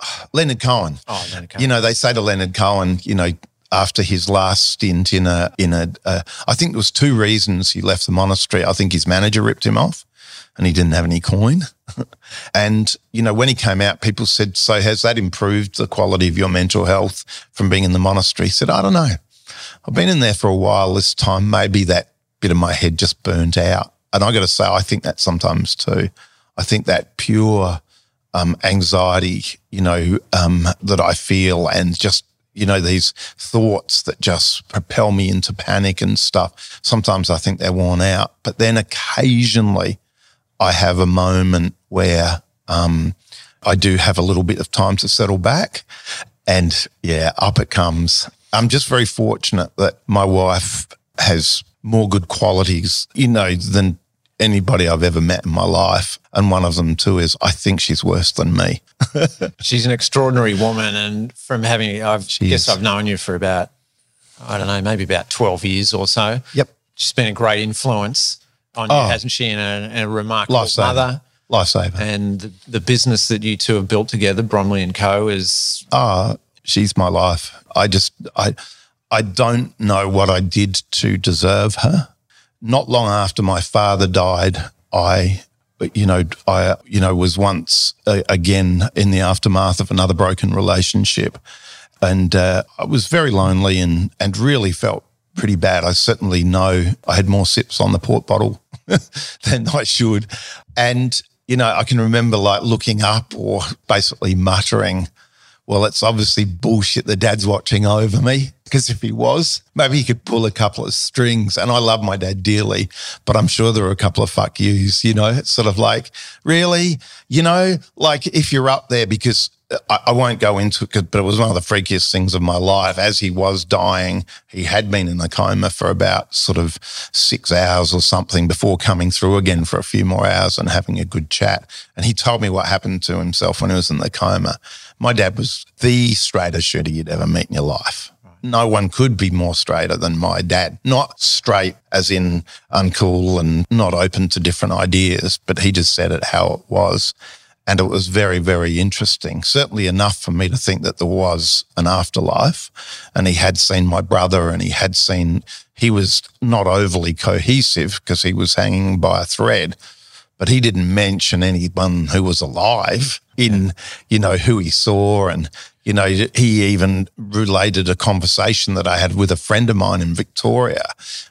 B: <sighs> Leonard Cohen.
A: Oh, Leonard Cohen.
B: You know, they say to Leonard Cohen, you know, after his last stint in a, in a, uh, I think there was two reasons he left the monastery. I think his manager ripped him off and he didn't have any coin. <laughs> and, you know, when he came out, people said, so has that improved the quality of your mental health from being in the monastery? He said, I don't know. I've been in there for a while this time. Maybe that bit of my head just burnt out. And I got to say, I think that sometimes too. I think that pure um, anxiety, you know, um, that I feel and just, you know, these thoughts that just propel me into panic and stuff. Sometimes I think they're worn out, but then occasionally I have a moment where um, I do have a little bit of time to settle back. And yeah, up it comes. I'm just very fortunate that my wife has more good qualities, you know, than anybody I've ever met in my life. And one of them too is I think she's worse than me. <laughs>
A: she's an extraordinary woman. And from having, I guess I've known you for about, I don't know, maybe about 12 years or so.
B: Yep.
A: She's been a great influence on you, oh, hasn't she? And a, and a remarkable lifesaver. mother.
B: Lifesaver.
A: And the, the, business that you two have built together, Bromley and Co., is.
B: Ah, she's my life. I just, I, I don't know what I did to deserve her. Not long after my father died, I, you know, I, you know, was once uh, again in the aftermath of another broken relationship, and uh, I was very lonely and and really felt pretty bad. I certainly know I had more sips on the port bottle <laughs> than I should, and you know, I can remember like looking up or basically muttering, well, it's obviously bullshit the dad's watching over me. Because if he was, maybe he could pull a couple of strings. And I love my dad dearly, but I'm sure there are a couple of fuck yous, you know, it's <laughs> sort of like, really? You know, like if you're up there, because uh, I, I won't go into it, but it was one of the freakiest things of my life. As he was dying, he had been in a coma for about sort of six hours or something before coming through again for a few more hours and having a good chat. And he told me what happened to himself when he was in the coma. My dad was the straightest shooter you'd ever meet in your life no one could be more straighter than my dad. Not straight as in uncool and not open to different ideas, but he just said it how it was. And it was very, very interesting. Certainly enough for me to think that there was an afterlife. And he had seen my brother and he had seen, he was not overly cohesive because he was hanging by a thread, but he didn't mention anyone who was alive in, you know, who he saw and you know, he even related a conversation that I had with a friend of mine in Victoria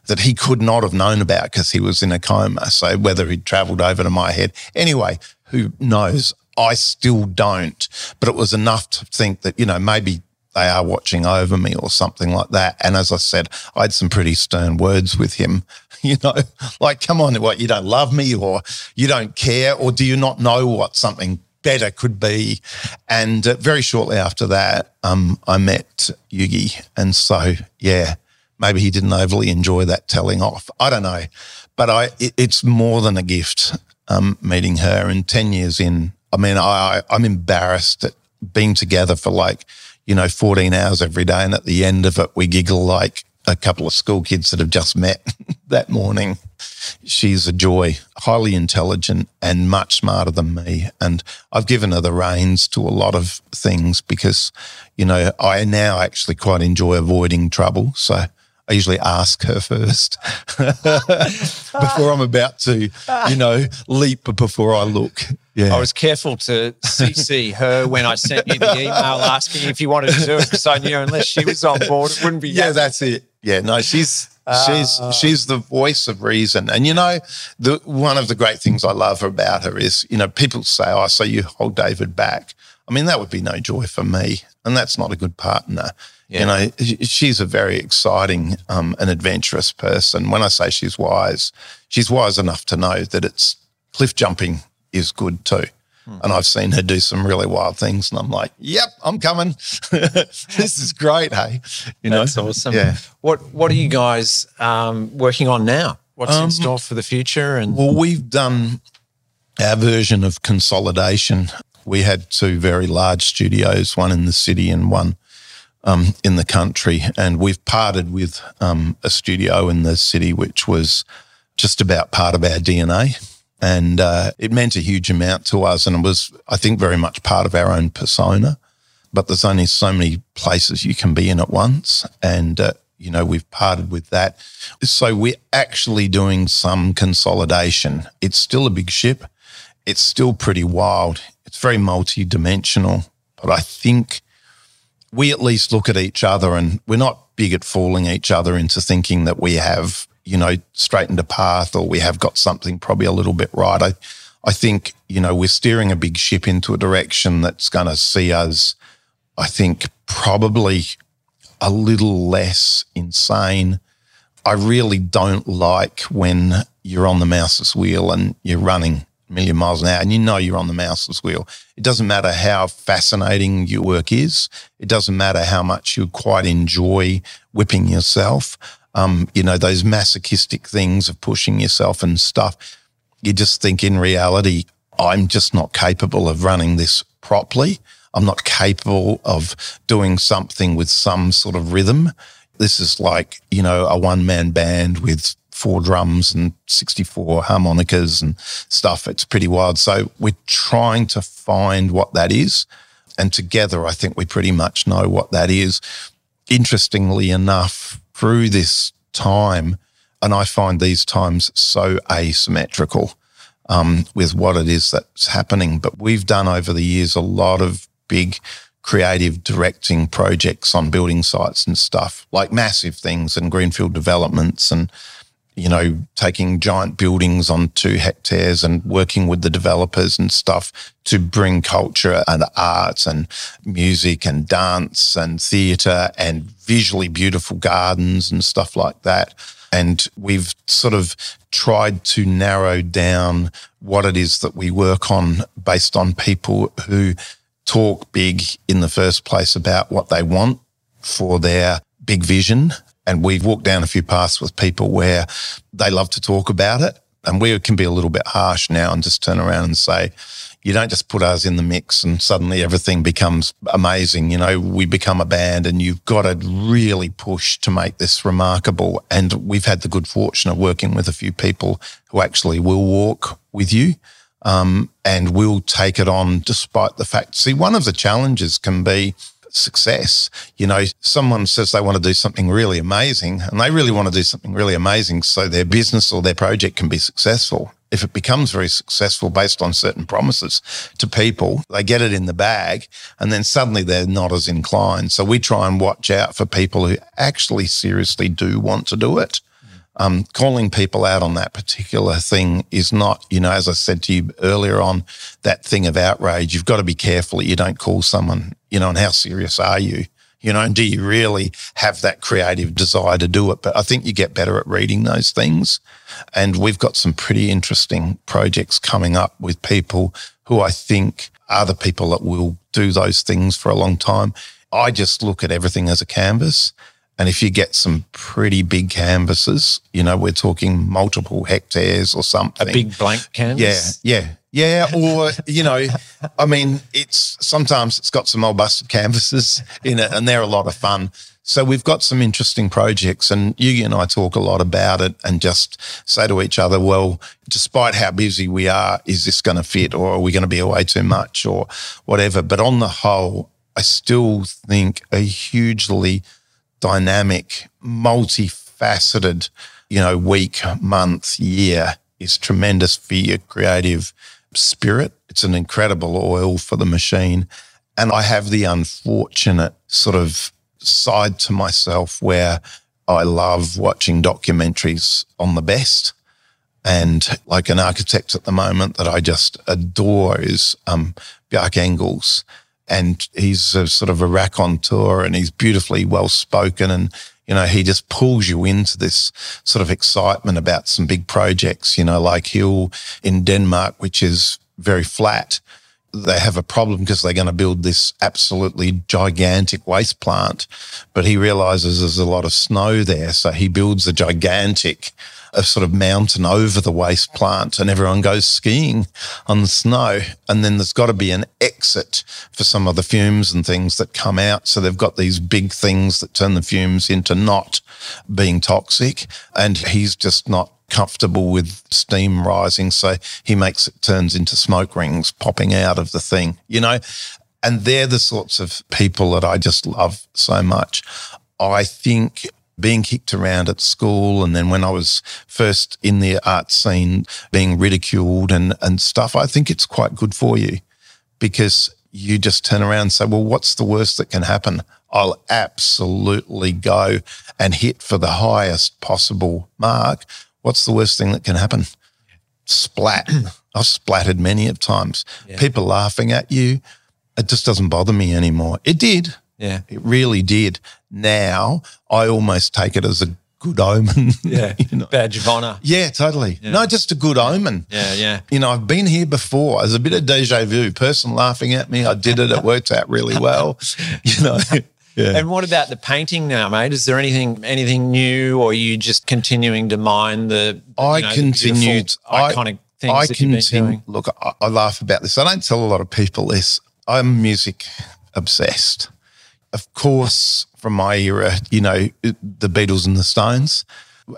B: that he could not have known about because he was in a coma. So whether he'd traveled over to my head, anyway, who knows? I still don't. But it was enough to think that, you know, maybe they are watching over me or something like that. And as I said, I had some pretty stern words with him. <laughs> You know, like, come on, what, you don't love me or you don't care or do you not know what something better could be. And uh, very shortly after that, um, I met Yuge. And so, yeah, maybe he didn't overly enjoy that telling off. I don't know. But I, it, it's more than a gift um, meeting her. And 10 years in, I mean, I, I'm embarrassed at being together for like, you know, 14 hours every day. And at the end of it, we giggle like a couple of school kids that have just met <laughs> that morning. She's a joy, highly intelligent and much smarter than me. And I've given her the reins to a lot of things because, you know, I now actually quite enjoy avoiding trouble. So I usually ask her <laughs> first <laughs> before I'm about to, you know, leap before I look.
A: Yeah. I was careful to CC her when I sent you the email asking if you wanted to do it because I knew unless she was on board, it wouldn't be.
B: Yeah, that's it. Yeah, no, she's she's uh, she's the voice of reason, and you know, the one of the great things I love about her is, you know, people say, "Oh, so you hold David back." I mean, that would be no joy for me, and that's not a good partner. Yeah. You know, she's a very exciting um, and adventurous person. When I say she's wise, she's wise enough to know that it's cliff jumping is good too. Hmm. And I've seen her do some really wild things, and I'm like, "Yep, I'm coming. <laughs> this is great, hey."
A: You know, that's awesome. Yeah. What What are you guys um, working on now? What's um, in store for the future? And
B: well, we've done our version of consolidation. We had two very large studios, one in the city and one um, in the country, and we've parted with um, a studio in the city, which was just about part of our DNA. And uh, it meant a huge amount to us. And it was, I think, very much part of our own persona. But there's only so many places you can be in at once. And, uh, you know, we've parted with that. So we're actually doing some consolidation. It's still a big ship. It's still pretty wild. It's very multi dimensional. But I think we at least look at each other and we're not big at fooling each other into thinking that we have you know, straightened a path or we have got something probably a little bit right. I, I think, you know, we're steering a big ship into a direction that's going to see us, I think, probably a little less insane. I really don't like when you're on the mouse's wheel and you're running a million miles an hour and you know you're on the mouse's wheel. It doesn't matter how fascinating your work is. It doesn't matter how much you quite enjoy whipping yourself um, you know, those masochistic things of pushing yourself and stuff. you just think in reality, I'm just not capable of running this properly. I'm not capable of doing something with some sort of rhythm. This is like, you know, a one man band with four drums and 64 harmonicas and stuff. It's pretty wild. So we're trying to find what that is. And together, I think we pretty much know what that is. Interestingly enough, through this time, and I find these times so asymmetrical um, with what it is that's happening. But we've done over the years a lot of big creative directing projects on building sites and stuff, like massive things and greenfield developments and you know, taking giant buildings on two hectares and working with the developers and stuff to bring culture and arts and music and dance and theatre and visually beautiful gardens and stuff like that. And we've sort of tried to narrow down what it is that we work on based on people who talk big in the first place about what they want for their big vision. And we've walked down a few paths with people where they love to talk about it. And we can be a little bit harsh now and just turn around and say, you don't just put us in the mix and suddenly everything becomes amazing. You know, we become a band and you've got to really push to make this remarkable. And we've had the good fortune of working with a few people who actually will walk with you um, and will take it on despite the fact. See, one of the challenges can be success. You know, someone says they want to do something really amazing and they really want to do something really amazing so their business or their project can be successful. If it becomes very successful based on certain promises to people, they get it in the bag and then suddenly they're not as inclined. So we try and watch out for people who actually seriously do want to do it um, calling people out on that particular thing is not, you know, as I said to you earlier on, that thing of outrage. You've got to be careful that you don't call someone, you know, and how serious are you? You know, and do you really have that creative desire to do it? But I think you get better at reading those things. And we've got some pretty interesting projects coming up with people who I think are the people that will do those things for a long time. I just look at everything as a canvas and if you get some pretty big canvases, you know, we're talking multiple hectares or something.
A: A big blank canvas?
B: Yeah, yeah, yeah. Or, you know, I mean, it's sometimes it's got some old busted canvases in it and they're a lot of fun. So we've got some interesting projects and you and I talk a lot about it and just say to each other, well, despite how busy we are, is this going to fit or are we going to be away too much or whatever? But on the whole, I still think a hugely dynamic, multifaceted, you know, week, month, year is tremendous for your creative spirit. It's an incredible oil for the machine. And I have the unfortunate sort of side to myself where I love watching documentaries on the best. And like an architect at the moment that I just adore is um, Bjarke Ingels and he's a, sort of a raconteur and he's beautifully well spoken and you know he just pulls you into this sort of excitement about some big projects you know like hill in denmark which is very flat. They have a problem because they're going to build this absolutely gigantic waste plant but he realizes there's a lot of snow there so he builds a gigantic a sort of mountain over the waste plant and everyone goes skiing on the snow. And then there's got to be an exit for some of the fumes and things that come out. So they've got these big things that turn the fumes into not being toxic. And he's just not comfortable with steam rising. So he makes it turns into smoke rings popping out of the thing, you know? And they're the sorts of people that I just love so much. I think being kicked around at school and then when I was first in the art scene being ridiculed and, and stuff, I think it's quite good for you because you just turn around and say, well, what's the worst that can happen? I'll absolutely go and hit for the highest possible mark. What's the worst thing that can happen? Splat. <clears throat> I've splattered many of times. Yeah. People laughing at you. It just doesn't bother me anymore. It did.
A: Yeah.
B: It really did. Now I almost take it as a good omen. <laughs>
A: Yeah. you know? Badge of honor.
B: Yeah, totally. Yeah. No, just a good omen.
A: Yeah, yeah.
B: You know, I've been here before. There's a bit of deja vu. Person laughing at me. I did it. It worked out really <laughs> well. You know. <laughs>
A: Yeah. And what about the painting now, mate? Is there anything anything new, or are you just continuing to mine the?
B: I know, continued
A: iconic things
B: I
A: that
B: continue. Look, I, I laugh about this. I don't tell a lot of people this. I'm music obsessed. Of course, from my era, you know, the Beatles and the Stones.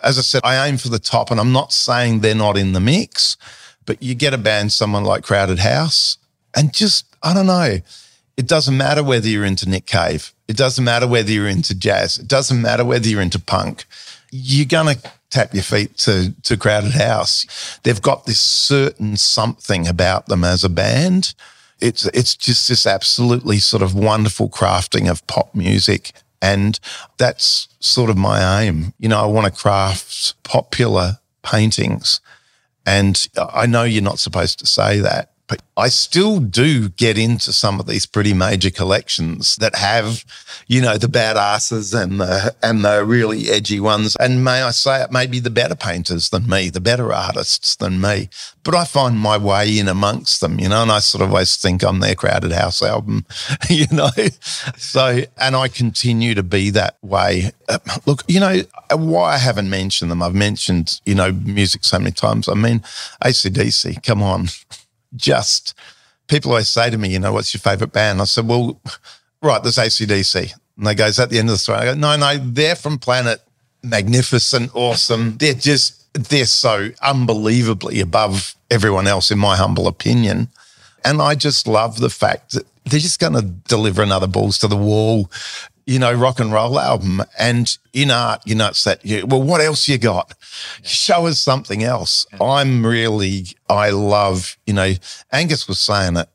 B: As I said, I aim for the top, and I'm not saying they're not in the mix, but you get a band, someone like Crowded House, and just, I don't know, it doesn't matter whether you're into Nick Cave. It doesn't matter whether you're into jazz. It doesn't matter whether you're into punk. You're going to tap your feet to, to Crowded House. They've got this certain something about them as a band. It's, it's just this absolutely sort of wonderful crafting of pop music. And that's sort of my aim. You know, I want to craft popular paintings. And I know you're not supposed to say that, but I still do get into some of these pretty major collections that have, you know, the badasses and the and the really edgy ones. And may I say it, may be the better painters than me, the better artists than me. But I find my way in amongst them, you know, and I sort of always think I'm their crowded house album, <laughs> you know. So and I continue to be that way. Uh, look, you know, why I haven't mentioned them, I've mentioned, you know, music so many times. I mean, ACDC, come on <laughs> just people always say to me, you know, what's your favorite band? I said, well, right, there's ACDC. And they go, is that the end of the story? I go, no, no, they're from planet magnificent, awesome. They're just, they're so unbelievably above everyone else, in my humble opinion. And I just love the fact that they're just going to deliver another balls to the wall, you know, rock and roll album. And in art, you know, it's that, you, well, what else you got? Show us something else. I'm really, I love, you know, Angus was saying it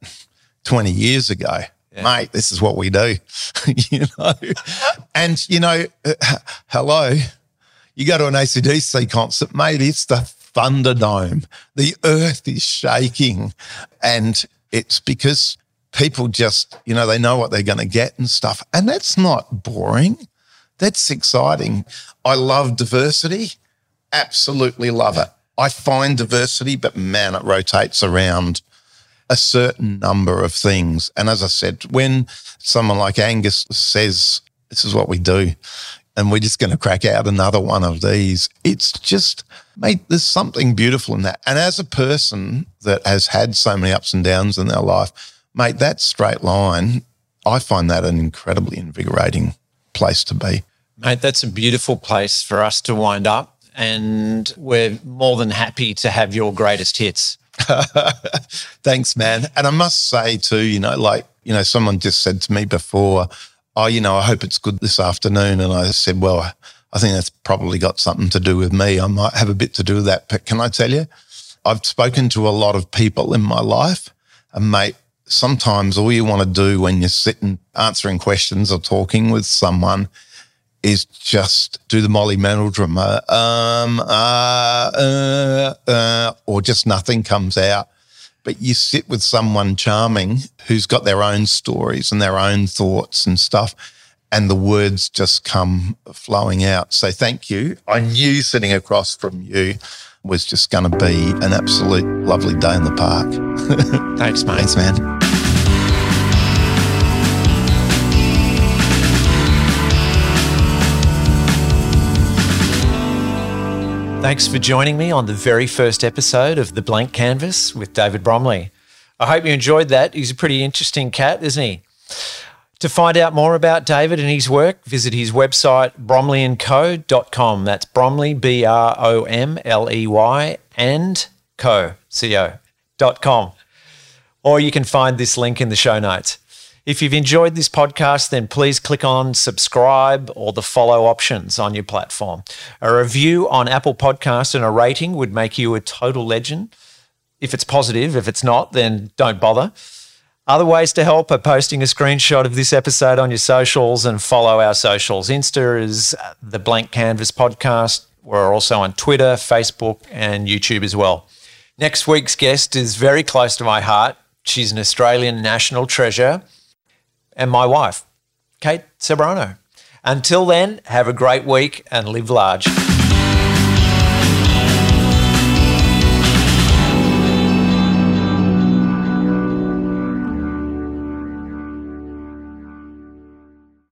B: 20 years ago. Mate, this is what we do, <laughs> you know. and, you know, uh, <laughs> hello, you go to an ACDC concert, mate, it's the Thunderdome. The earth is shaking. And it's because people just, you know, they know what they're going to get and stuff. And that's not boring. That's exciting. I love diversity. Absolutely love it. I find diversity, but man, it rotates around a certain number of things. And as I said, when someone like Angus says, this is what we do, and we're just going to crack out another one of these, it's just, mate, there's something beautiful in that. And as a person that has had so many ups and downs in their life, mate, that straight line, I find that an incredibly invigorating place to be.
A: Mate, that's a beautiful place for us to wind up. And we're more than happy to have your greatest hits. <laughs>
B: Thanks, man. And I must say, too, you know, like, you know, someone just said to me before, oh, you know, I hope it's good this afternoon. And I said, well, I think that's probably got something to do with me. I might have a bit to do with that. But can I tell you, I've spoken to a lot of people in my life. And, mate, sometimes all you want to do when you're sitting answering questions or talking with someone is just do the Molly Meldrum, uh, um, uh, uh, uh, or just nothing comes out. But you sit with someone charming who's got their own stories and their own thoughts and stuff, and the words just come flowing out. So thank you. I knew sitting across from you was just going to be an absolute lovely day in the park. <laughs>
A: Thanks, mate.
B: Thanks, man.
A: Thanks for joining me on the very first episode of The Blank Canvas with David Bromley. I hope you enjoyed that. He's a pretty interesting cat, isn't he? To find out more about David and his work, visit his website, bromleyandco.com. That's Bromley, B R O M L E Y, and co, C O, dot com. Or you can find this link in the show notes. If you've enjoyed this podcast, then please click on subscribe or the follow options on your platform. A review on Apple Podcast and a rating would make you a total legend. If it's positive, if it's not, then don't bother. Other ways to help are posting a screenshot of this episode on your socials and follow our socials. Insta is the Blank Canvas Podcast. We're also on Twitter, Facebook, and YouTube as well. Next week's guest is very close to my heart. She's an Australian national treasure and my wife, Kate Ceberano. Until then, have a great week and live large.